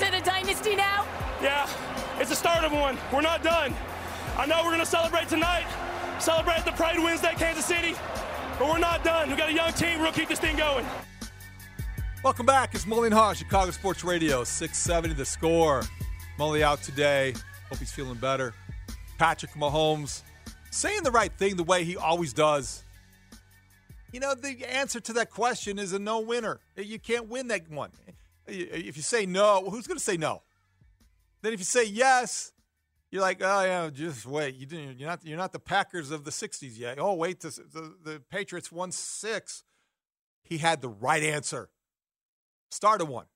is it a dynasty now? Yeah, it's the start of one. We're not done. I know we're going to celebrate tonight, celebrate the Pride Wednesday, Kansas City, but we're not done. we got a young team. We'll keep this thing going. Welcome back. It's Mully and Haugh, Chicago Sports Radio, 670 the score. Mully out today. Hope he's feeling better. Patrick Mahomes saying the right thing the way he always does. You know, the answer to that question is a no winner. You can't win that one. If you say no, who's going to say no? Then if you say yes, you're like, oh yeah, just wait. You didn't. You're not. You're not the Packers of the '60s yet. Oh wait, the, the, the Patriots won six. He had the right answer. Start of one,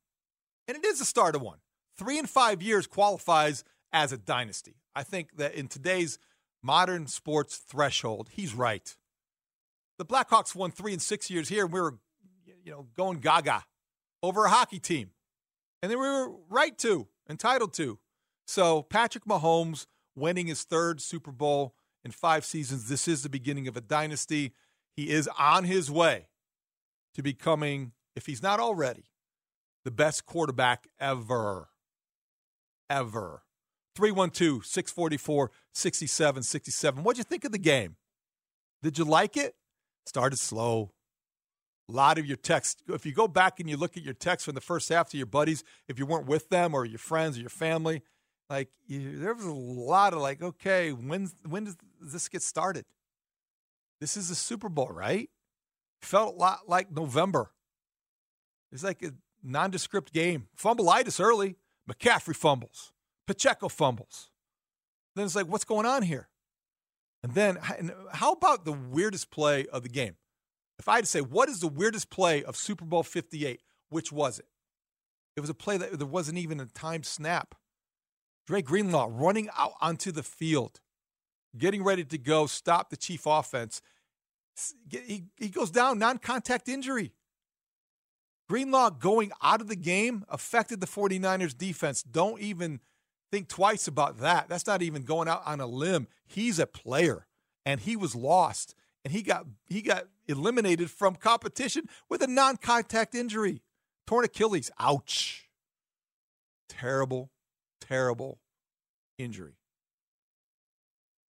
and it is a start of one. Three and five years qualifies as a dynasty. I think that in today's modern sports threshold, he's right. The Blackhawks won three and six years here, and we were, you know, going gaga over a hockey team, and they were right to, entitled to. So Patrick Mahomes winning his third Super Bowl in five seasons. This is the beginning of a dynasty. He is on his way to becoming, if he's not already, the best quarterback ever. Ever. 312 644 6767. What'd you think of the game? Did you like it? Started slow. A lot of your texts. If you go back and you look at your texts from the first half to your buddies, if you weren't with them or your friends or your family, like you, there was a lot of like, okay, when when does this get started? This is the Super Bowl, right? Felt a lot like November. It's like a nondescript game. Fumbleitis early. McCaffrey fumbles. Pacheco fumbles. Then it's like, what's going on here? And then, how about the weirdest play of the game? If I had to say, what is the weirdest play of Super Bowl 58, which was it? It was a play that there wasn't even a timed snap. Dre Greenlaw running out onto the field, getting ready to go stop the Chief offense. He, he goes down, non contact injury. Greenlaw going out of the game affected the 49ers defense. Don't even think twice about that. That's not even going out on a limb. He's a player and he was lost and he got he got eliminated from competition with a non-contact injury. Torn Achilles. Ouch. Terrible, terrible injury.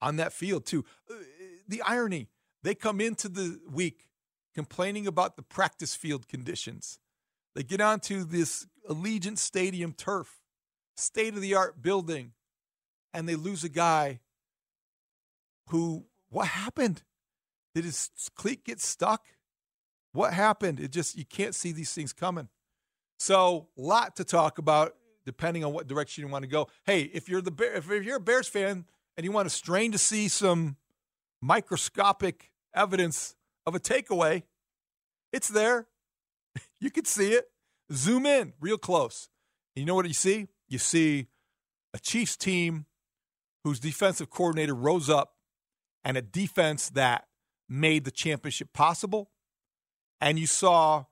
On that field too. Uh, the irony, they come into the week complaining about the practice field conditions. They get onto this Allegiant Stadium turf, state of the art building, and they lose a guy who, what happened? Did his cleat get stuck? What happened? It just, you can't see these things coming. So, lot to talk about depending on what direction you want to go. Hey, if you're the Bear, if you're a Bears fan and you want to strain to see some microscopic evidence of a takeaway, it's there. You can see it. Zoom in real close. And you know what you see? You see a Chiefs team whose defensive coordinator rose up and a defense that made the championship possible. And you saw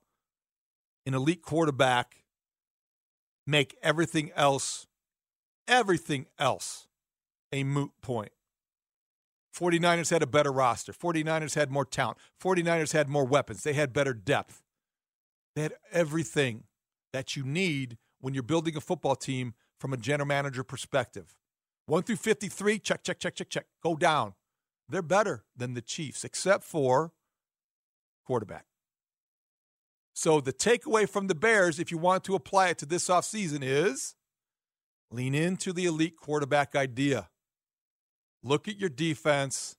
an elite quarterback make everything else, everything else, a moot point. 49ers had a better roster. 49ers had more talent. 49ers had more weapons. They had better depth. They had everything that you need when you're building a football team from a general manager perspective. 1 through 53, check, check, check, check, check. Go down. They're better than the Chiefs, except for quarterback. So the takeaway from the Bears, if you want to apply it to this offseason, is lean into the elite quarterback idea. Look at your defense.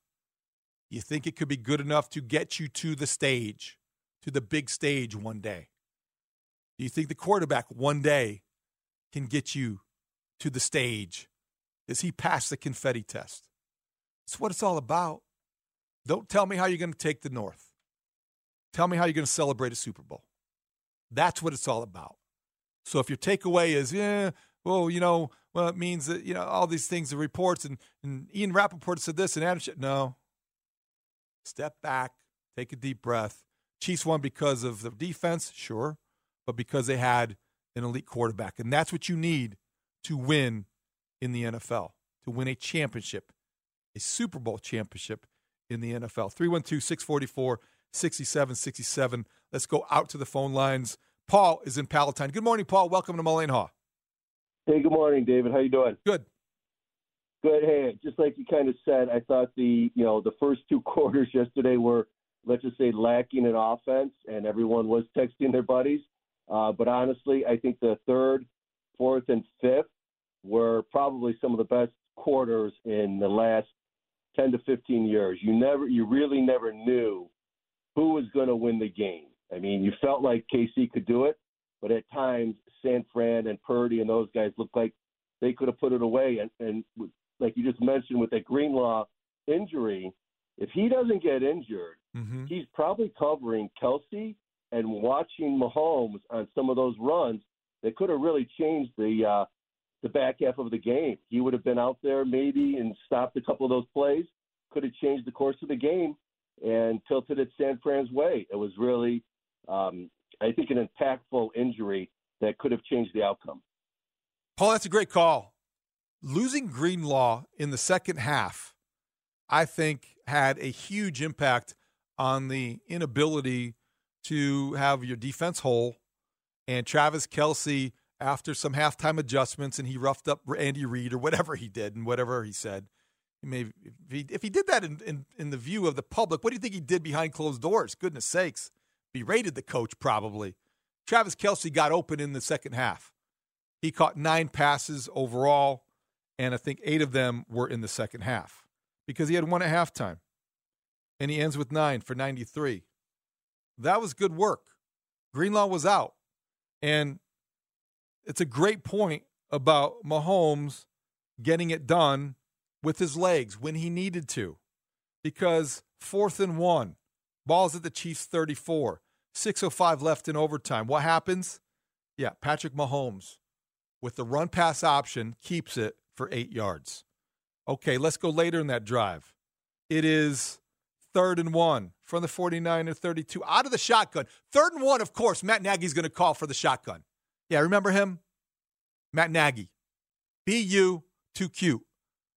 You think it could be good enough to get you to the stage, to the big stage one day? Do you think the quarterback one day can get you to the stage? Does he pass the confetti test? That's what it's all about. Don't tell me how you're going to take the North. Tell me how you're going to celebrate a Super Bowl. That's what it's all about. So if your takeaway is, yeah, well, you know, well, it means that, you know, all these things, the reports, and, and Ian Rapoport said this and Adam, said, no. Step back, take a deep breath. Chiefs won because of the defense, sure, but because they had an elite quarterback. And that's what you need to win in the NFL, to win a championship, a Super Bowl championship in the NFL. 312 644 6767. Let's go out to the phone lines. Paul is in Palatine. Good morning, Paul. Welcome to Mullane Haugh. Hey, good morning, David. How you doing? Good. Good. Hey, just like you kind of said, I thought the you know the first two quarters yesterday were let's just say lacking in offense, and everyone was texting their buddies. Uh, but honestly, I think the third, fourth, and fifth were probably some of the best quarters in the last 10 to 15 years. You never, you really never knew who was going to win the game. I mean, you felt like KC could do it, but at times San Fran and Purdy and those guys looked like they could have put it away. And, and like you just mentioned with that Greenlaw injury, if he doesn't get injured, mm-hmm. he's probably covering Kelce and watching Mahomes on some of those runs that could have really changed the uh, the back half of the game. He would have been out there maybe and stopped a couple of those plays. Could have changed the course of the game and tilted it San Fran's way. It was really, um, I think, an impactful injury that could have changed the outcome. Paul, that's a great call. Losing Greenlaw in the second half, I think, had a huge impact on the inability to have your defense whole. And Travis Kelce, after some halftime adjustments, and he roughed up Andy Reid or whatever he did and whatever he said, Maybe if he, if he did that in, in, in the view of the public, what do you think he did behind closed doors? Goodness sakes. Berated the coach, probably. Travis Kelce got open in the second half. He caught nine passes overall, and I think eight of them were in the second half because he had one at halftime. And he ends with nine for 93. That was good work. Greenlaw was out. And it's a great point about Mahomes getting it done with his legs when he needed to. Because fourth and one, balls at the Chiefs 34, 6.05 left in overtime. What happens? Yeah, Patrick Mahomes with the run pass option keeps it for eight yards. Okay, let's go later in that drive. It is third and one from the 49 or 32 out of the shotgun. Third and one, of course, Matt Nagy's going to call for the shotgun. Yeah, remember him? Matt Nagy. BU, too cute.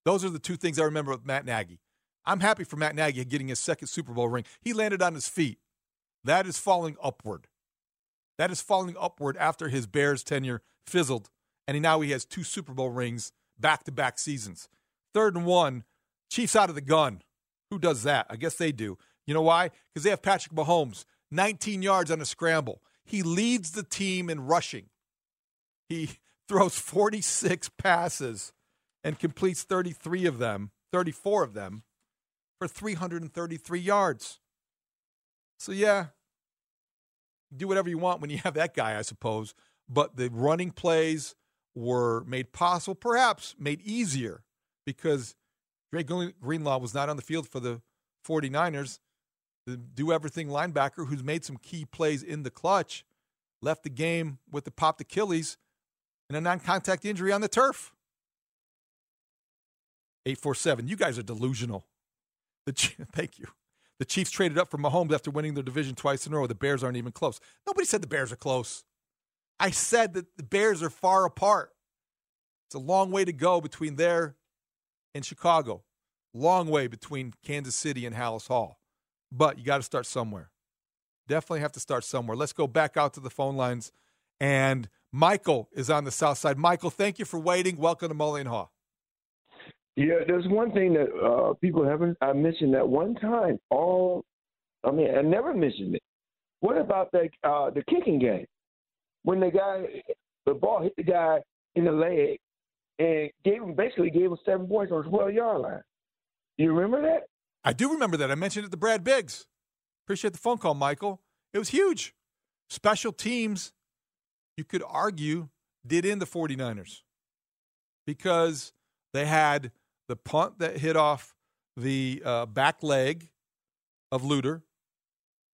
Those are the two things I remember with Matt Nagy. I'm happy for Matt Nagy getting his second Super Bowl ring. He landed on his feet. That is falling upward. That is falling upward after his Bears tenure fizzled, and now he has two Super Bowl rings back to back seasons. Third and one, Chiefs out of the gun. Who does that? I guess they do. You know why? Because they have Patrick Mahomes, 19 yards on a scramble. He leads the team in rushing. He throws 46 passes and completes 33 of them, 34 of them, for 333 yards. So, yeah, do whatever you want when you have that guy, I suppose. But the running plays were made possible, perhaps made easier, because Dre Greenlaw was not on the field for the 49ers. The do everything linebacker who's made some key plays in the clutch left the game with the popped Achilles and a non contact injury on the turf. 847. You guys are delusional. The, thank you. The Chiefs traded up for Mahomes after winning their division twice in a row. The Bears aren't even close. Nobody said the Bears are close. I said that the Bears are far apart. It's a long way to go between there and Chicago. Long way between Kansas City and Halas Hall. But you got to start somewhere. Definitely have to start somewhere. Let's go back out to the phone lines. And Michael is on the south side. Michael, thank you for waiting. Welcome to Mullane Haugh. Yeah, there's one thing that uh, people haven't. I mentioned that one time. All, I mean, I never mentioned it. What about the uh, the kicking game? When the guy, the ball hit the guy in the leg and gave him basically gave him seven points on the twelve yard line. You remember that? I do remember that. I mentioned it to Brad Biggs. Appreciate the phone call, Michael. It was huge. Special teams, you could argue, did in the 49ers because they had the punt that hit off the uh, back leg of Luter.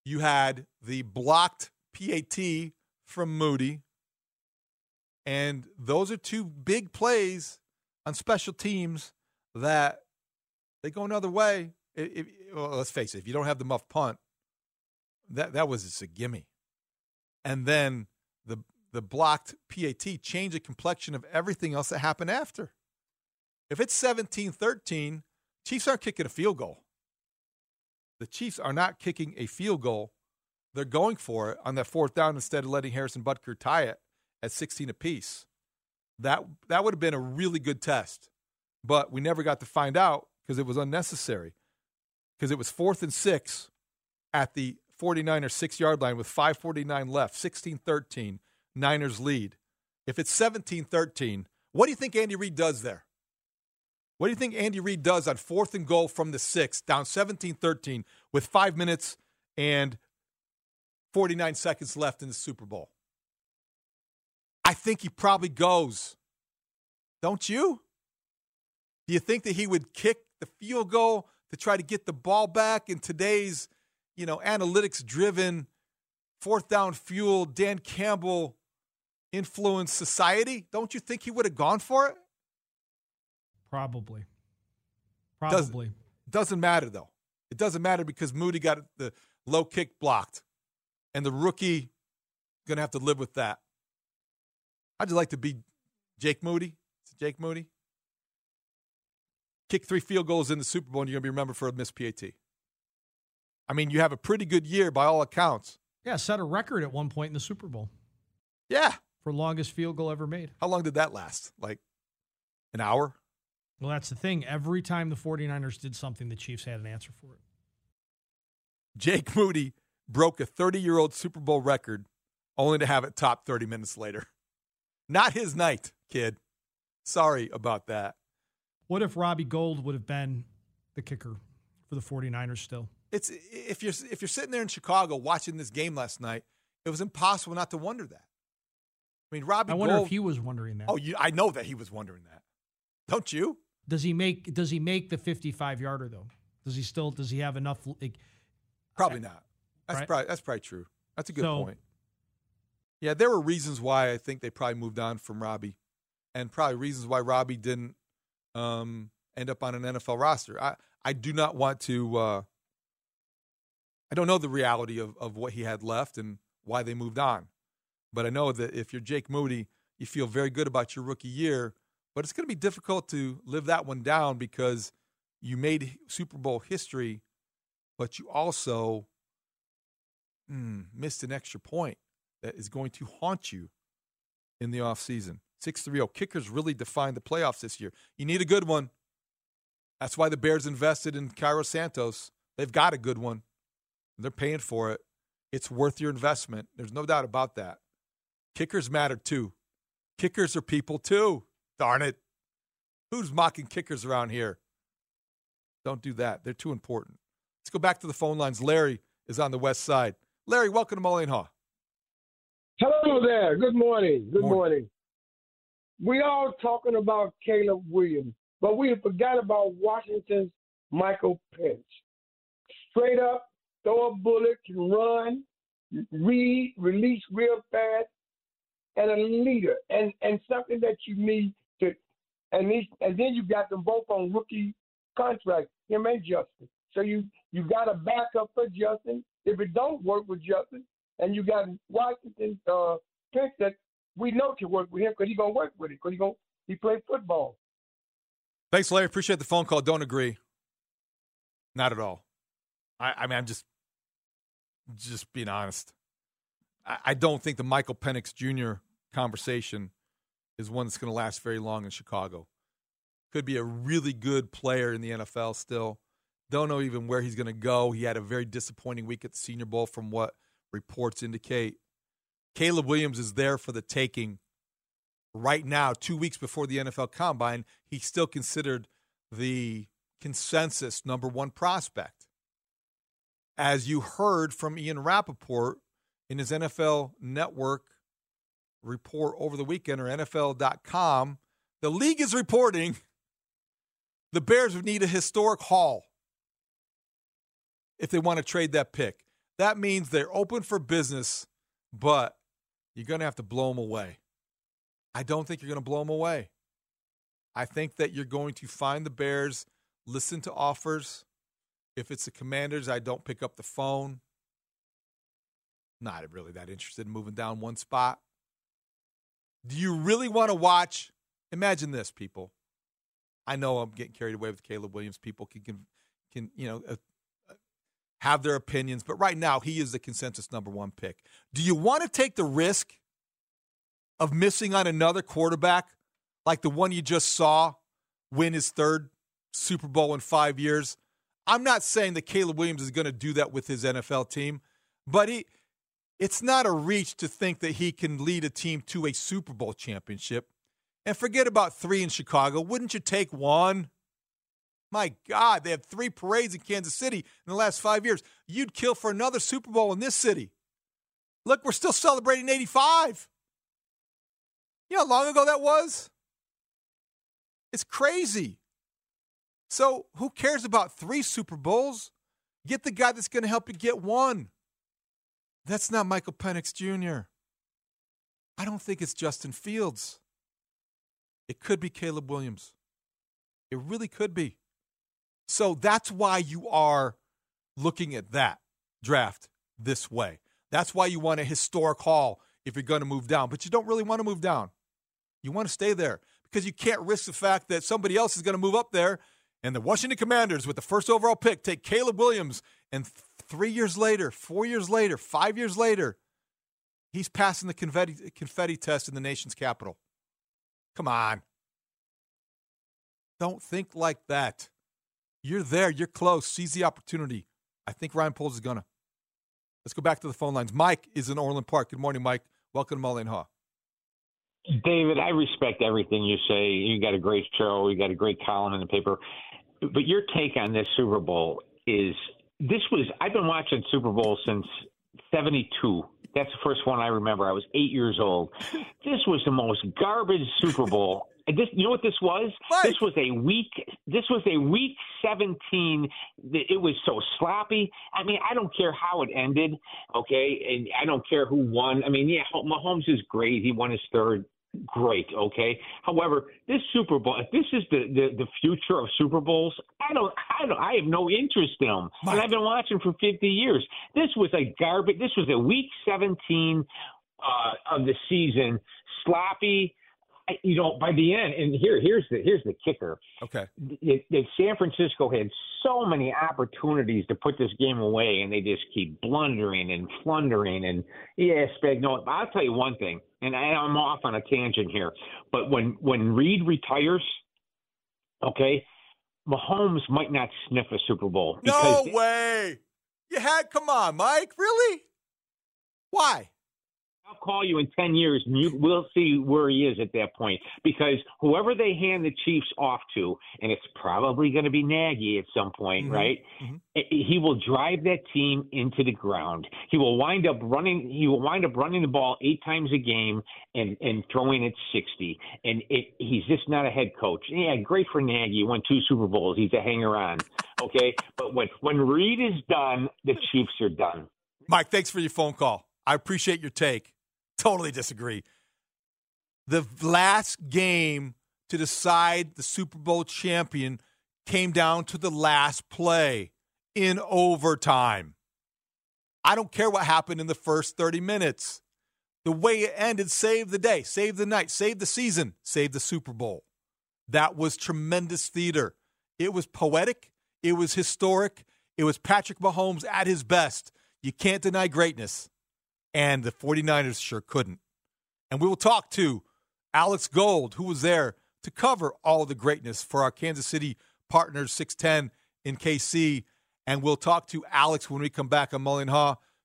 You had the blocked PAT from Moody. And those are two big plays on special teams that they go another way. If, well, let's face it, if you don't have the muff punt, that that was just a gimme. And then the the blocked PAT changed the complexion of everything else that happened after. If it's 17-13, Chiefs aren't kicking a field goal. The Chiefs are not kicking a field goal. They're going for it on that fourth down instead of letting Harrison Butker tie it at 16 apiece. That that would have been a really good test. But we never got to find out because it was unnecessary. Because it was fourth and six at the 49er six yard line with 5.49 left, 16 13, Niners lead. If it's 17 13, what do you think Andy Reid does there? What do you think Andy Reid does on fourth and goal from the six, down 17 13, with five minutes and 49 seconds left in the Super Bowl? I think he probably goes. Don't you? Do you think that he would kick the field goal to try to get the ball back in today's, you know, analytics driven, fourth down fuel, Dan Campbell influenced society? Don't you think he would have gone for it? Probably. Probably. Doesn't, doesn't matter though. It doesn't matter because Moody got the low kick blocked, and the rookie going to have to live with that. How'd you like to be Jake Moody? Jake Moody? Kick three field goals in the Super Bowl, and you're going to be remembered for a missed PAT. I mean, you have a pretty good year by all accounts. Yeah, set a record at one point in the Super Bowl. Yeah. For longest field goal ever made. How long did that last? Like an hour? Well, that's the thing. Every time the 49ers did something, the Chiefs had an answer for it. Jake Moody broke a 30 year old Super Bowl record only to have it top 30 minutes later. Not his night, kid. Sorry about that. What if Robbie Gould would have been the kicker for the 49ers still? It's if you're if you're sitting there in Chicago watching this game last night, it was impossible not to wonder that. I mean, Robbie. I wonder Gould, if he was wondering that. Oh, you, I know that he was wondering that. Don't you? Does he make Does he make the 55 yarder though? Does he still Does he have enough? Like, probably not. That's right? probably that's probably true. That's a good So- point. Yeah, there were reasons why I think they probably moved on from Robbie, and probably reasons why Robbie didn't um, end up on an NFL roster. I I do not want to. Uh, I don't know the reality of of what he had left and why they moved on, but I know that if you're Jake Moody, you feel very good about your rookie year. But it's going to be difficult to live that one down because you made Super Bowl history, but you also mm, missed an extra point that is going to haunt you in the offseason. 630 kickers really defined the playoffs this year. You need a good one. That's why the Bears invested in Cairo Santos. They've got a good one. They're paying for it. It's worth your investment. There's no doubt about that. Kickers matter too. Kickers are people too. Darn it. Who's mocking kickers around here? Don't do that. They're too important. Let's go back to the phone lines. Larry is on the west side. Larry, welcome to Mullen Haugh. Hello there. Good morning. Good Morning. morning. We all talking about Caleb Williams, but we forgot about Washington's Michael Penix. Straight up, throw a bullet, can run, read, release real fast, and a leader, and and something that you need to, and these, and then you got them both on rookie contracts, him and Justin. So you you got a backup for Justin. If it don't work with Justin, and you got Washington uh, pick that we know can work with him because he gonna work with it because he gonna he play football. Thanks, Larry. Appreciate the phone call. Don't agree. Not at all. I, I mean, I'm just just being honest. I, I don't think the Michael Penix Jr. conversation is one that's going to last very long in Chicago. Could be a really good player in the NFL still. Don't know even where he's going to go. He had a very disappointing week at the Senior Bowl from what reports indicate Caleb Williams is there for the taking right now, two weeks before the NFL Combine. He's still considered the consensus number one prospect. As you heard from Ian Rapoport in his NFL Network report over the weekend or NFL.com, the league is reporting the Bears would need a historic haul if they want to trade that pick. That means they're open for business, but you're going to have to blow them away. I don't think you're going to blow them away. I think that you're going to find the Bears, listen to offers. If it's the Commanders, I don't pick up the phone. Not really that interested in moving down one spot. Do you really want to watch? Imagine this, people. I know I'm getting carried away with Caleb Williams. People can can, can you know uh, uh, have their opinions, but right now he is the consensus number one pick. Do you want to take the risk of missing on another quarterback like the one you just saw win his third Super Bowl in five years? I'm not saying that Caleb Williams is going to do that with his NFL team, but he it's not a reach to think that he can lead a team to a Super Bowl championship. And forget about three in Chicago. Wouldn't you take one? My God, they have three parades in Kansas City in the last five years. You'd kill for another Super Bowl in this city. Look, we're still celebrating 85. You know how long ago that was? It's crazy. So, who cares about three Super Bowls? Get the guy that's going to help you get one. That's not Michael Penix Jr. I don't think it's Justin Fields. It could be Caleb Williams. It really could be. So that's why you are looking at that draft this way. That's why you want a historic haul if you're going to move down, but you don't really want to move down. You want to stay there because you can't risk the fact that somebody else is going to move up there and the Washington Commanders with the first overall pick take Caleb Williams and three years later, four years later, five years later, he's passing the confetti, confetti test in the nation's capital. Come on. Don't think like that. You're there. You're close. Seize the opportunity. I think Ryan Poles is going to. Let's go back to the phone lines. Mike is in Orland Park. Good morning, Mike. Welcome to Mully and Haugh. David, I respect everything you say. You got a great show. You got a great column in the paper. But your take on this Super Bowl is this was I've been watching Super Bowl since 72. That's the first one I remember. I was eight years old. This was the most garbage Super Bowl. This, you know what this was? What? This was a week. This was a week 17. It was so sloppy. I mean, I don't care how it ended. Okay, and I don't care who won. I mean, yeah, Mahomes is great. He won his third great. Okay. However, this Super Bowl, if this is the, the, the future of Super Bowls, I don't, I don't, I have no interest in them. And I've been watching for 50 years. This was a garbage. This was a week 17 uh, of the season, sloppy you know, by the end, and here, here's the here's the kicker. Okay, it, it, San Francisco had so many opportunities to put this game away, and they just keep blundering and flundering. And yeah, Spagnuolo. I'll tell you one thing, and I, I'm off on a tangent here, but when when Reid retires, okay, Mahomes might not sniff a Super Bowl. No way. You had come on, Mike. Really? Why? I'll call you in 10 years and you, we'll see where he is at that point. Because whoever they hand the Chiefs off to, and it's probably going to be Nagy at some point, mm-hmm. right? Mm-hmm. He will drive that team into the ground. He will wind up running. He will wind up running the ball eight times a game and and throwing it 60. And it, he's just not a head coach. Yeah, great for Nagy. He won two Super Bowls. He's a hanger on. Okay, but when when Reid is done, the Chiefs are done. Mike, thanks for your phone call. I appreciate your take. Totally disagree. The last game to decide the Super Bowl champion came down to the last play in overtime. I don't care what happened in the first 30 minutes. The way it ended saved the day, saved the night, saved the season, saved the Super Bowl. That was tremendous theater. It was poetic, it was historic, it was Patrick Mahomes at his best. You can't deny greatness and the 49ers sure couldn't. And we will talk to Alex Gold, who was there to cover all the greatness for our Kansas City partners, 610 in KC. And we'll talk to Alex when we come back on Mully and Haugh.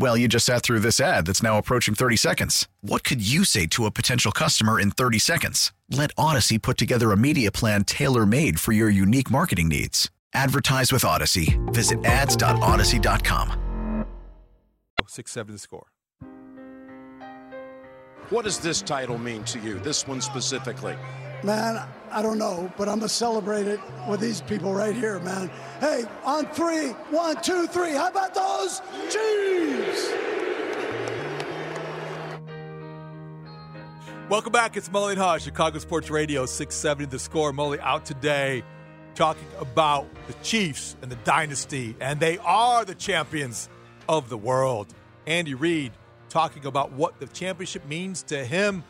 Well, you just sat through this ad that's now approaching 30 seconds. What could you say to a potential customer in 30 seconds? Let Odyssey put together a media plan tailor made for your unique marketing needs. Advertise with Odyssey. Visit ads.odyssey.com. 6 7 the score. What does this title mean to you, this one specifically? Man, I don't know, but I'm going to celebrate it with these people right here, man. Hey, on three, one, two, three. How about those Chiefs? Welcome back. It's Mully and Haugh, Chicago Sports Radio, 670 the score. Mully out today talking about the Chiefs and the dynasty, and they are the champions of the world. Andy Reid talking about what the championship means to him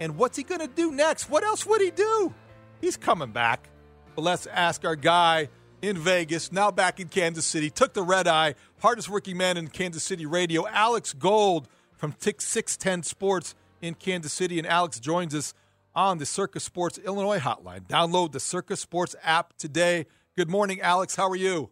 and what's he going to do next? What else would he do? He's coming back. But let's ask our guy in Vegas, now back in Kansas City, took the red eye, hardest working man in Kansas City radio, Alex Gold from Tick 610 Sports in Kansas City. And Alex joins us on the Circa Sports Illinois hotline. Download the Circa Sports app today. Good morning, Alex. How are you?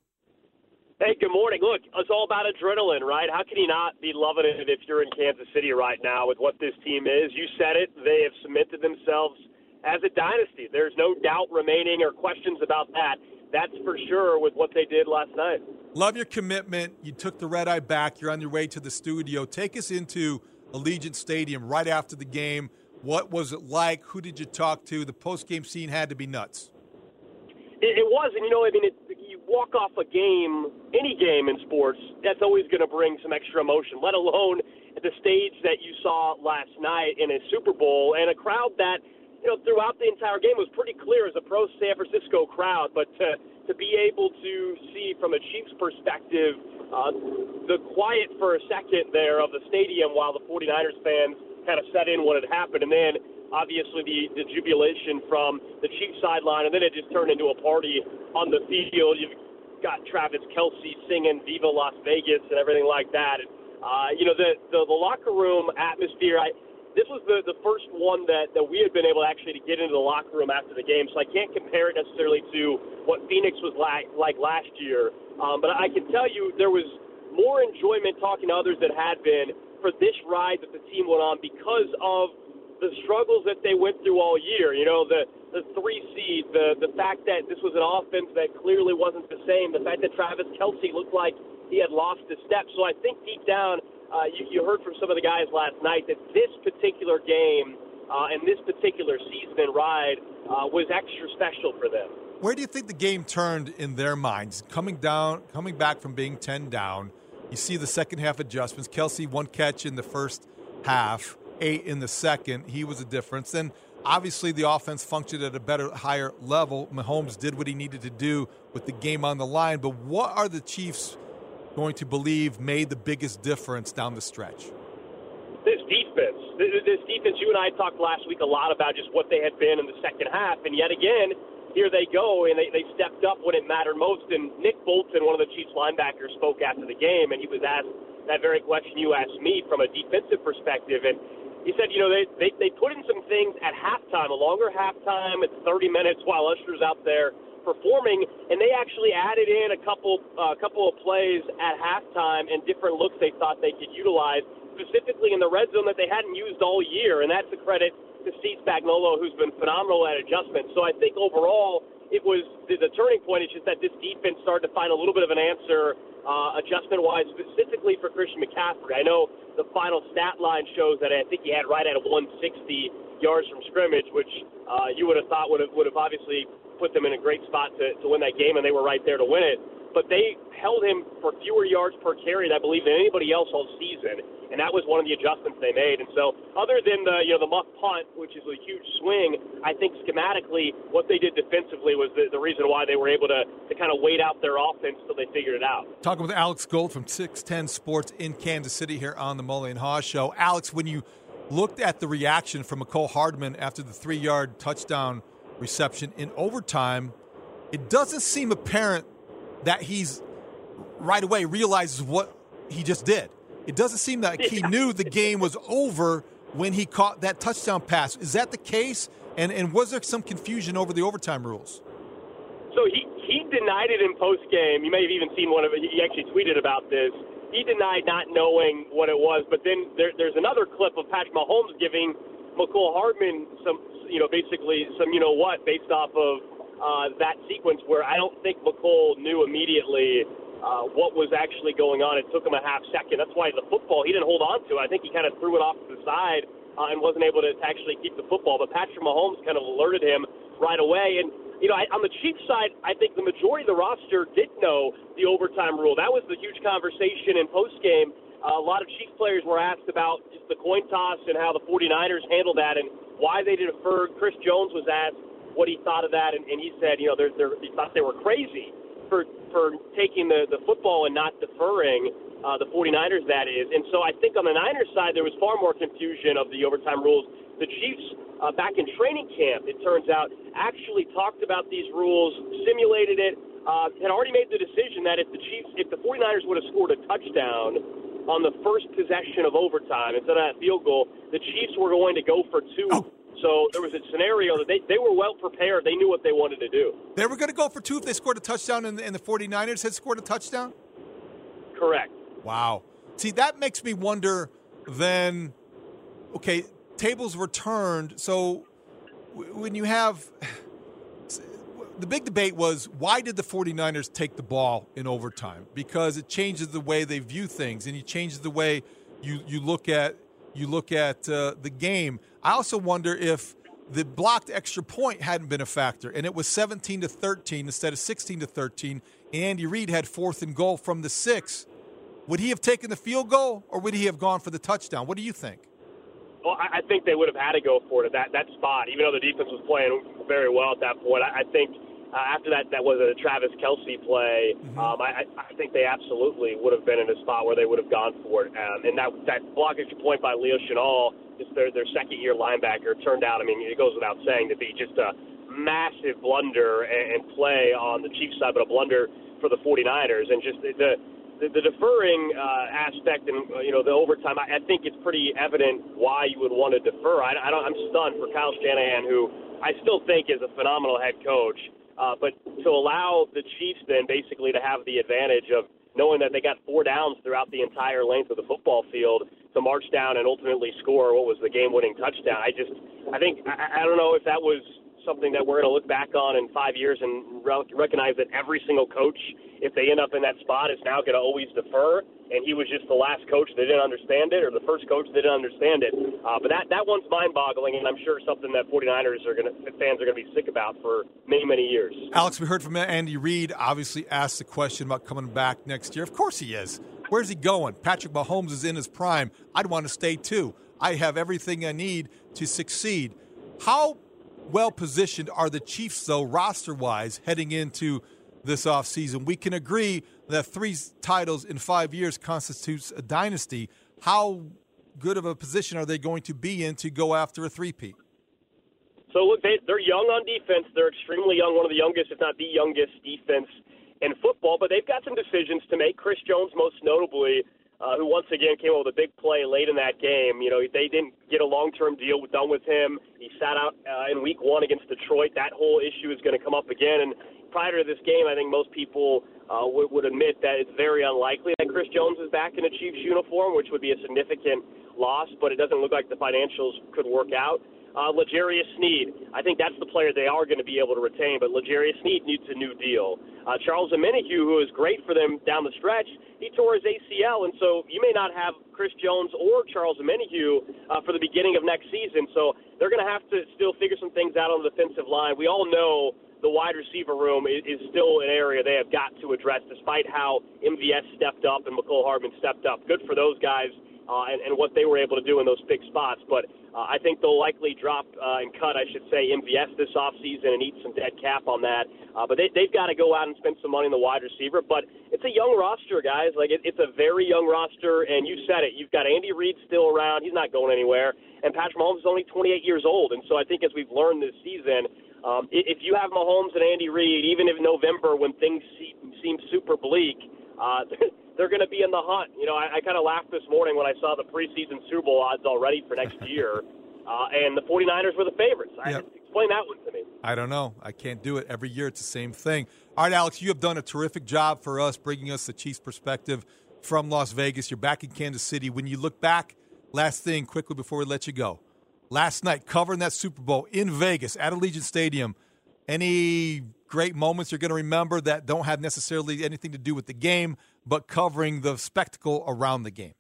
Hey, good morning. Look, it's all about adrenaline, right? How can you not be loving it if you're in Kansas City right now with what this team is? You said it. They have cemented themselves as a dynasty. There's no doubt remaining or questions about that. That's for sure with what they did last night. Love your commitment. You took the red eye back. You're on your way to the studio. Take us into Allegiant Stadium right after the game. What was it like? Who did you talk to? The post game scene had to be nuts. It, it was, and you know, I mean, it, walk off a game, any game in sports, that's always going to bring some extra emotion. Let alone at the stage that you saw last night in a Super Bowl and a crowd that, you know, throughout the entire game was pretty clear as a pro San Francisco crowd. But to to be able to see from a Chiefs perspective uh, the quiet for a second there of the stadium while the 49ers fans kind of set in what had happened, and then obviously the, the jubilation from the Chiefs sideline, and then it just turned into a party on the field. You've got Travis Kelce singing "Viva Las Vegas" and everything like that. And, uh, you know, the, the the locker room atmosphere. I this was the the first one that that we had been able actually to get into the locker room after the game, so I can't compare it necessarily to what Phoenix was like like last year. Um, but I can tell you there was more enjoyment talking to others that had been for this ride that the team went on because of the struggles that they went through all year. You know, the the three seed, the the fact that this was an offense that clearly wasn't the same, the fact that Travis Kelce looked like he had lost his step. So I think deep down, uh, you, you heard from some of the guys last night that this particular game uh, and this particular season and ride uh, was extra special for them. Where do you think the game turned in their minds? Coming down, coming back from being ten down, you see the second half adjustments. Kelce one catch in the first half eight in the second. He was a difference. And obviously, the offense functioned at a better, higher level. Mahomes did what he needed to do with the game on the line. But what are the Chiefs going to believe made the biggest difference down the stretch? This defense. This defense, you and I talked last week a lot about just what they had been in the second half. And yet again, here they go, and they, they stepped up when it mattered most. And Nick Bolton, one of the Chiefs linebackers, spoke after the game, and he was asked that very question you asked me from a defensive perspective. And he said, you know, they, they, they put in some things at halftime, a longer halftime. It's 30 minutes while Usher's out there performing, and they actually added in a couple a uh, couple of plays at halftime and different looks they thought they could utilize, specifically in the red zone that they hadn't used all year, and that's a credit to Steve Spagnuolo, who's been phenomenal at adjustments. So I think overall, it was the, the turning point is just that this defense started to find a little bit of an answer uh, adjustment wise, specifically for Christian McCaffrey. I know the final stat line shows that I think he had right at a 160 yards from scrimmage, which uh, you would have thought would have would have obviously put them in a great spot to, to win that game, and they were right there to win it. But they held him for fewer yards per carry, I believe, than anybody else all season and that was one of the adjustments they made. And so, other than the you know the muff punt, which is a huge swing, I think schematically what they did defensively was the, the reason why they were able to to kind of wait out their offense until they figured it out. Talking with Alex Gold from 610 Sports in Kansas City here on the Mully and Haugh Show. Alex, when you looked at the reaction from Mecole Hardman after the three yard touchdown reception in overtime, it doesn't seem apparent that he's right away realizes what he just did. It doesn't seem like he knew the game was over when he caught that touchdown pass. Is that the case? And and was there some confusion over the overtime rules? So he he denied it in post game. You may have even seen one of it. He actually tweeted about this. He denied not knowing what it was. But then there, there's another clip of Patrick Mahomes giving Mecole Hardman some, you know, basically some, you know what, based off of uh, that sequence where I don't think Mecole knew immediately uh, what was actually going on. It took him a half second. That's why the football he didn't hold on to. I think he kind of threw it off to the side uh, and wasn't able to, actually keep the football. But Patrick Mahomes kind of alerted him right away. And you know, I, on the Chiefs side, I think the majority of the roster did know the overtime rule. That was the huge conversation in post game. Uh, a lot of Chiefs players were asked about just the coin toss and how the 49ers handled that and why they deferred. Chris Jones was asked what he thought of that, and, and he said, you know, they're, they're, he thought they were crazy for for taking the the football and not deferring uh, the 49ers. That is, and so I think on the Niners side there was far more confusion of the overtime rules. The Chiefs uh, back in training camp, it turns out, actually talked about these rules, simulated it, uh, had already made the decision that if the Chiefs, if the 49ers would have scored a touchdown on the first possession of overtime instead of that field goal, the Chiefs were going to go for two. Oh so there was a scenario that they, they were well prepared. They knew what they wanted to do. They were going to go for two if they scored a touchdown and, and the 49ers had scored a touchdown? Correct. Wow. See, that makes me wonder then, okay, tables were turned. So when you have. The big debate was why did the 49ers take the ball in overtime? Because it changes the way they view things and it changes the way you, you look at you look at uh, the game. I also wonder if the blocked extra point hadn't been a factor, and it was 17 to 13 instead of 16 to 13. And Andy Reid had fourth and goal from the six. Would he have taken the field goal, or would he have gone for the touchdown? What do you think? Well, I think they would have had to go for it at that that spot, even though the defense was playing very well at that point. I think uh, after that, that was a Travis Kelce play. Mm-hmm. Um, I, I think they absolutely would have been in a spot where they would have gone for it. Um, and that that block extra point by Leo Chenal, just their their second year linebacker, turned out. I mean, it goes without saying to be just a massive blunder and, and play on the Chiefs side, but a blunder for the 49ers, and just the. The, the deferring uh, aspect and uh, you know the overtime, I, I think it's pretty evident why you would want to defer. I, I don't, I'm stunned for Kyle Shanahan, who I still think is a phenomenal head coach. Uh, but to allow the Chiefs then basically to have the advantage of knowing that they got four downs throughout the entire length of the football field to march down and ultimately score what was the game-winning touchdown. I just, I think, I, I don't know if that was something that we're going to look back on in five years and re- recognize that every single coach, if they end up in that spot, is now going to always defer and he was just the last coach that didn't understand it, or the first coach that didn't understand it. Uh, but that that one's mind-boggling, and I'm sure something that 49ers are going to fans are going to be sick about for many many years. Alex, we heard from Andy Reid. Obviously, asked the question about coming back next year. Of course, he is. Where's he going? Patrick Mahomes is in his prime. I'd want to stay too. I have everything I need to succeed. How well positioned are the Chiefs, though, roster wise, heading into this offseason? We can agree that three titles in five years constitutes a dynasty. How good of a position are they going to be in to go after a three-peat? So look, they, they're young on defense. They're extremely young, one of the youngest, if not the youngest, defense in football. But they've got some decisions to make. Chris Jones, most notably, uh, who once again came up with a big play late in that game. You know, they didn't get a long-term deal done with him. He sat out uh, in Week One against Detroit. That whole issue is going to come up again. And prior to this game, I think most people uh, would, would admit that it's very unlikely that Chris Jones is back in a Chiefs uniform, which would be a significant loss. But it doesn't look like the financials could work out. Uh, L'Jarius Sneed. I think that's the player they are going to be able to retain, but L'Jarius Sneed needs a new deal. Uh, Charles Omenihu, who is great for them down the stretch, he tore his ACL, and so you may not have Chris Jones or Charles Omenihu uh, for the beginning of next season. So they're going to have to still figure some things out on the defensive line. We all know the wide receiver room is, is still an area they have got to address, despite how MVS stepped up and Mecole Hardman stepped up. Good for those guys uh, and, and what they were able to do in those big spots. But uh, I think they'll likely drop uh, and cut, I should say, MVS this offseason and eat some dead cap on that. Uh, but they, they've got to go out and spend some money on the wide receiver. But it's a young roster, guys. Like it, it's a very young roster, and you said it. You've got Andy Reid still around; he's not going anywhere. And Patrick Mahomes is only 28 years old, and so I think as we've learned this season, um, if you have Mahomes and Andy Reid, even in November when things seem super bleak, uh, they're going to be in the hunt. You know, I, I kind of laughed this morning when I saw the preseason Super Bowl odds already for next year, uh, and the 49ers were the favorites. I, Explain that one to me. I don't know. I can't do it. Every year it's the same thing. All right, Alex, you have done a terrific job for us, bringing us the Chiefs perspective from Las Vegas. You're back in Kansas City. When you look back, last thing quickly before we let you go. Last night, covering that Super Bowl in Vegas at Allegiant Stadium, any great moments you're going to remember that don't have necessarily anything to do with the game, but covering the spectacle around the game?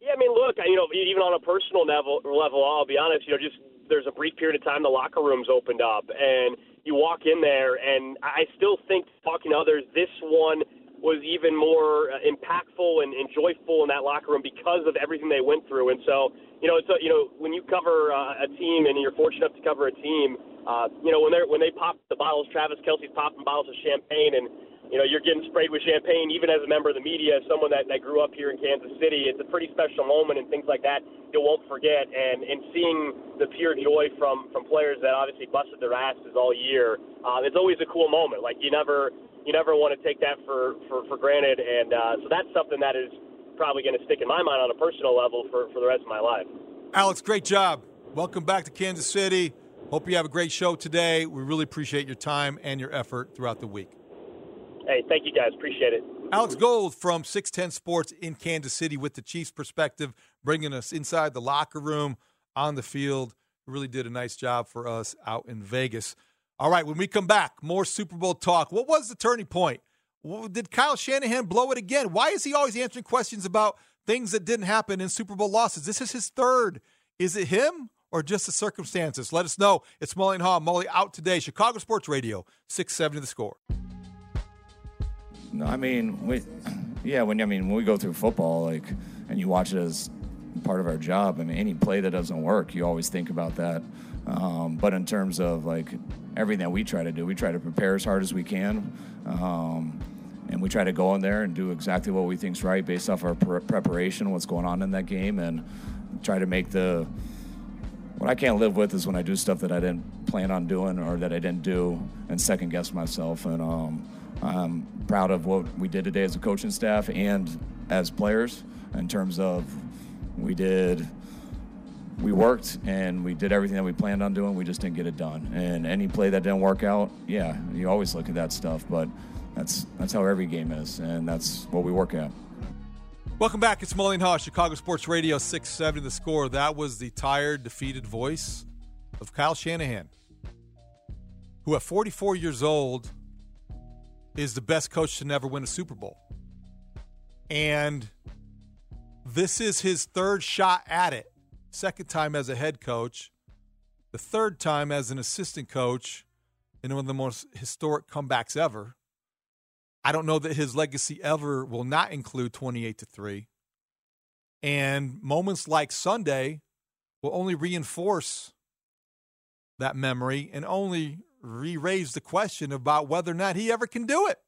Yeah, I mean, look, you know, even on a personal level, level, I'll be honest, you know, just there's a brief period of time the locker rooms opened up, and you walk in there, and I still think talking to others, this one was even more uh, impactful and, and joyful in that locker room because of everything they went through. And so, you know, it's a, you know when you cover uh, a team and you're fortunate enough to cover a team, uh, you know when they when they pop the bottles, Travis Kelce's popping bottles of champagne and you know, you're getting sprayed with champagne, even as a member of the media, someone that, that grew up here in Kansas City. It's a pretty special moment, and things like that you won't forget. And and seeing the pure joy from from players that obviously busted their asses all year, uh, it's always a cool moment. Like you never you never want to take that for, for, for granted. And uh, so that's something that is probably going to stick in my mind on a personal level for, for the rest of my life. Alex, great job. Welcome back to Kansas City. Hope you have a great show today. We really appreciate your time and your effort throughout the week. Hey, thank you guys. Appreciate it. Alex Gold from 610 Sports in Kansas City with the Chiefs perspective, bringing us inside the locker room, on the field. Really did a nice job for us out in Vegas. All right, when we come back, more Super Bowl talk. What was the turning point? Did Kyle Shanahan blow it again? Why is he always answering questions about things that didn't happen in Super Bowl losses? This is his third. Is it him or just the circumstances? Let us know. It's Mully and Haugh. Mully out today. Chicago Sports Radio, 670 the score. I mean, we, yeah, when I mean when we go through football, like, and you watch it as part of our job. I mean, any play that doesn't work, you always think about that. Um, but in terms of like everything that we try to do, we try to prepare as hard as we can. Um, and we try to go in there and do exactly what we think's right based off our pre- preparation, what's going on in that game, and try to make the. What I can't live with is when I do stuff that I didn't plan on doing or that I didn't do, and second guess myself. And um, I'm proud of what we did today as a coaching staff and as players in terms of we did we worked and we did everything that we planned on doing. We just didn't get it done. And any play that didn't work out, yeah, you always look at that stuff. But that's that's how every game is, and that's what we work at. Welcome back. It's Mully and Haugh, Chicago Sports Radio, 670 the score. That was the tired, defeated voice of Kyle Shanahan, who at 44 years old is the best coach to never win a Super Bowl. And this is his third shot at it second time as a head coach, the third time as an assistant coach in one of the most historic comebacks ever. I don't know that his legacy ever will not include 28 to 3. And moments like Sunday will only reinforce that memory and only re raise the question about whether or not he ever can do it.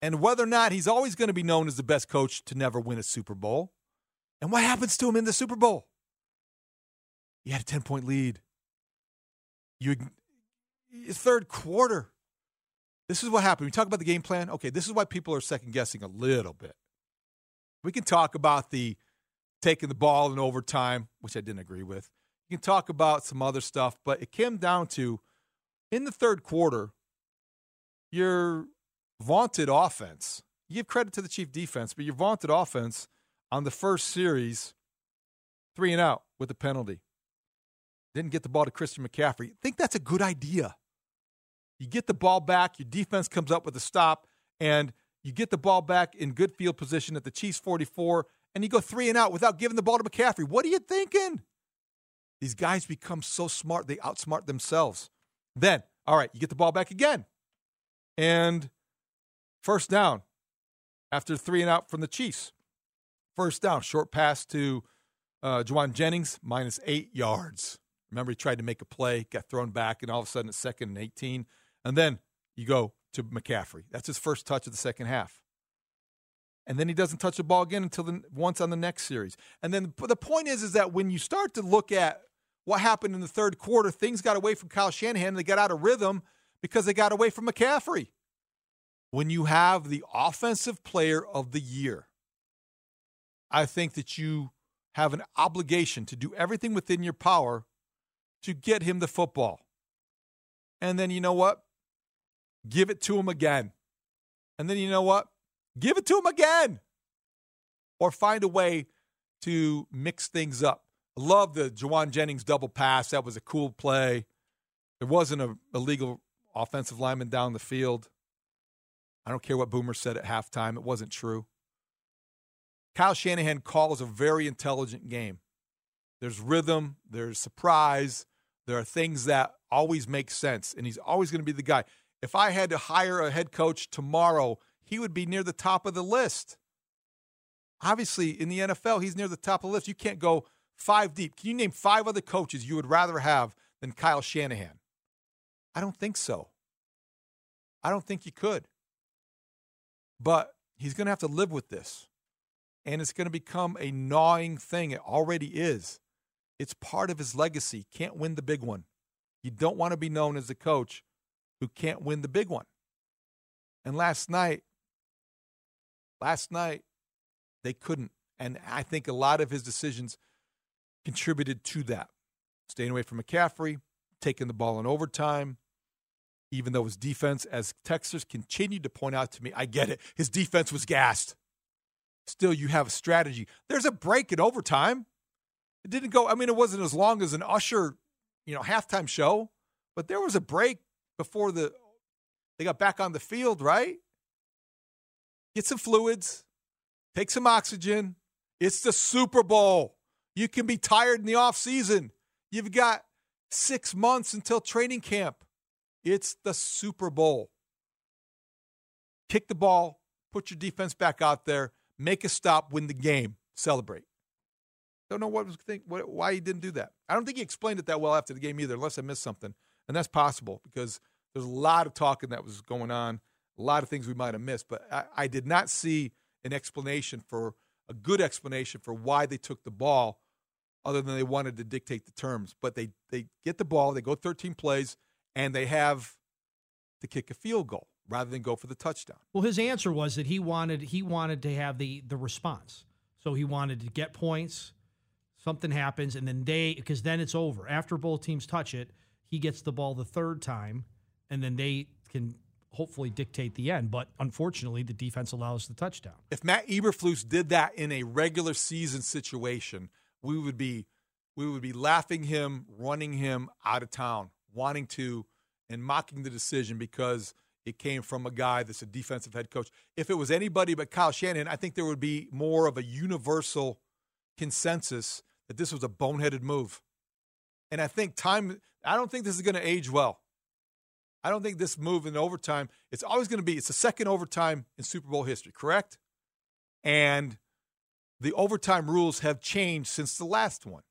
And whether or not he's always going to be known as the best coach to never win a Super Bowl. And what happens to him in the Super Bowl? He had a 10 point lead. You third quarter. This is what happened. We talk about the game plan. Okay, this is why people are second guessing a little bit. We can talk about the taking the ball in overtime, which I didn't agree with. You can talk about some other stuff, but it came down to in the third quarter, your vaunted offense. You give credit to the chief defense, but your vaunted offense on the first series, three and out with a penalty. didn't get the ball to Christian McCaffrey. I think that's a good idea. You get the ball back, your defense comes up with a stop, and you get the ball back in good field position at the Chiefs 44, and you go three and out without giving the ball to McCaffrey. What are you thinking? These guys become so smart, they outsmart themselves. Then, all right, you get the ball back again. And first down after three and out from the Chiefs. First down, short pass to uh, Jauan Jennings, minus eight yards. Remember, he tried to make a play, got thrown back, and all of a sudden it's second and 18. And then you go to McCaffrey. That's his first touch of the second half. And then he doesn't touch the ball again until the, once on the next series. And then the point is, is that when you start to look at what happened in the third quarter, things got away from Kyle Shanahan. They got out of rhythm because they got away from McCaffrey. When you have the offensive player of the year, I think that you have an obligation to do everything within your power to get him the football. And then you know what? Give it to him again. And then you know what? Give it to him again. Or find a way to mix things up. Love the Jauan Jennings double pass. That was a cool play. There wasn't a illegal offensive lineman down the field. I don't care what Boomer said at halftime. It wasn't true. Kyle Shanahan calls a very intelligent game. There's rhythm, there's surprise, there are things that always make sense, and he's always going to be the guy. If I had to hire a head coach tomorrow, he would be near the top of the list. Obviously, in the NFL, he's near the top of the list. You can't go five deep. Can you name five other coaches you would rather have than Kyle Shanahan? I don't think so. I don't think you could. But he's going to have to live with this. And it's going to become a gnawing thing. It already is. It's part of his legacy. Can't win the big one. You don't want to be known as a coach who can't win the big one. And last night, last night, they couldn't. And I think a lot of his decisions contributed to that. Staying away from McCaffrey, taking the ball in overtime, even though his defense, as Texas continued to point out to me, I get it, his defense was gassed. Still, you have a strategy. There's a break in overtime. It didn't go, I mean, it wasn't as long as an Usher, you know, halftime show, but there was a break before the they got back on the field, right? Get some fluids, take some oxygen. It's the Super Bowl. You can be tired in the off season. You've got six months until training camp. It's the Super Bowl. Kick the ball, put your defense back out there, make a stop, win the game, celebrate. Don't know what was think what, why he didn't do that. I don't think he explained it that well after the game either, unless I missed something, and that's possible because there's a lot of talking that was going on, a lot of things we might have missed. But I, I did not see an explanation for a good explanation for why they took the ball, other than they wanted to dictate the terms. But they they get the ball, they go 13 plays, and they have to kick a field goal rather than go for the touchdown. Well, his answer was that he wanted he wanted to have the the response. So he wanted to get points. Something happens, and then they because then it's over. After both teams touch it, he gets the ball the third time, and then they can hopefully dictate the end. But unfortunately, the defense allows the touchdown. If Matt Eberflus did that in a regular season situation, we would be we would be laughing him, running him out of town, wanting to and mocking the decision because it came from a guy that's a defensive head coach. If it was anybody but Kyle Shanahan, I think there would be more of a universal consensus that this was a boneheaded move. And I think time, I don't think this is going to age well. I don't think this move in overtime, it's always going to be, it's the second overtime in Super Bowl history, correct? And the overtime rules have changed since the last one.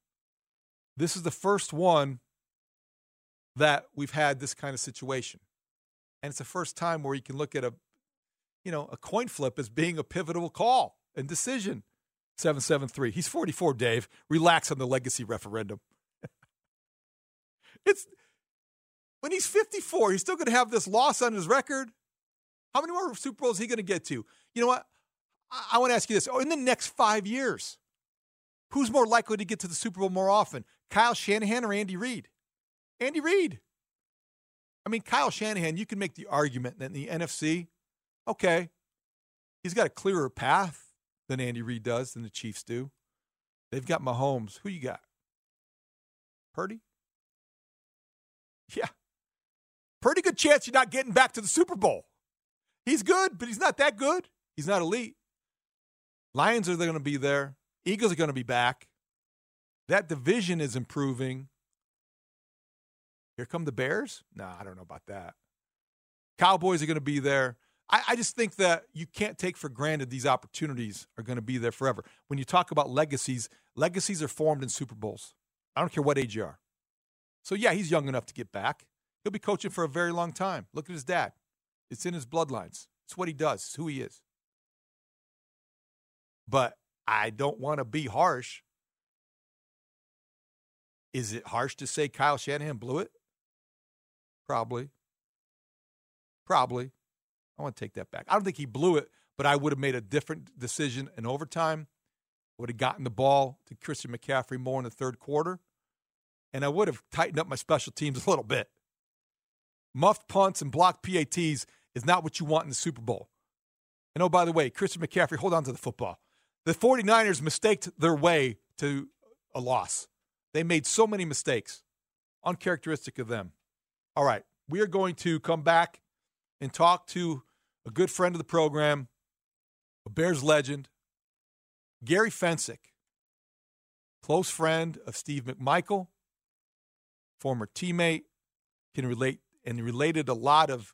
This is the first one that we've had this kind of situation. And it's the first time where you can look at a, you know, a coin flip as being a pivotal call and decision. 773. He's 44, Dave. Relax on the legacy referendum. it's when he's 54, he's still going to have this loss on his record. How many more Super Bowls is he going to get to? You know what? I, I want to ask you this. Oh, in the next five years, who's more likely to get to the Super Bowl more often? Kyle Shanahan or Andy Reid? Andy Reid. I mean, Kyle Shanahan, you can make the argument that in the NFC, okay, he's got a clearer path than Andy Reid does, than the Chiefs do. They've got Mahomes. Who you got? Purdy? Yeah. Pretty good chance you're not getting back to the Super Bowl. He's good, but he's not that good. He's not elite. Lions are going to be there. Eagles are going to be back. That division is improving. Here come the Bears? No, I don't know about that. Cowboys are going to be there. I, I, just think that you can't take for granted these opportunities are going to be there forever. When you talk about legacies, legacies are formed in Super Bowls. I don't care what age you are. So, yeah, he's young enough to get back. He'll be coaching for a very long time. Look at his dad. It's in his bloodlines. It's what he does. It's who he is. But I don't want to be harsh. Is it harsh to say Kyle Shanahan blew it? Probably. Probably. I want to take that back. I don't think he blew it, but I would have made a different decision in overtime. Would have gotten the ball to Christian McCaffrey more in the third quarter, and I would have tightened up my special teams a little bit. Muffed punts and blocked PATs is not what you want in the Super Bowl. And oh, by the way, Christian McCaffrey, hold on to the football. The 49ers mistaked their way to a loss. They made so many mistakes, uncharacteristic of them. All right, we are going to come back and talk to a good friend of the program, a Bears legend, Gary Fencik, close friend of Steve McMichael, former teammate, can relate and related a lot of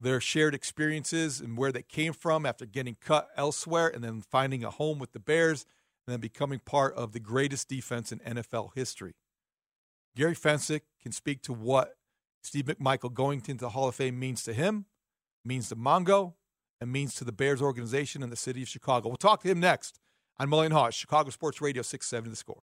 their shared experiences and where they came from after getting cut elsewhere and then finding a home with the Bears and then becoming part of the greatest defense in NFL history. Gary Fencik can speak to what Steve McMichael going into the Hall of Fame means to him, means to Mongo, and means to the Bears organization and the city of Chicago. We'll talk to him next on Mully and Haugh, Chicago Sports Radio 670 The Score.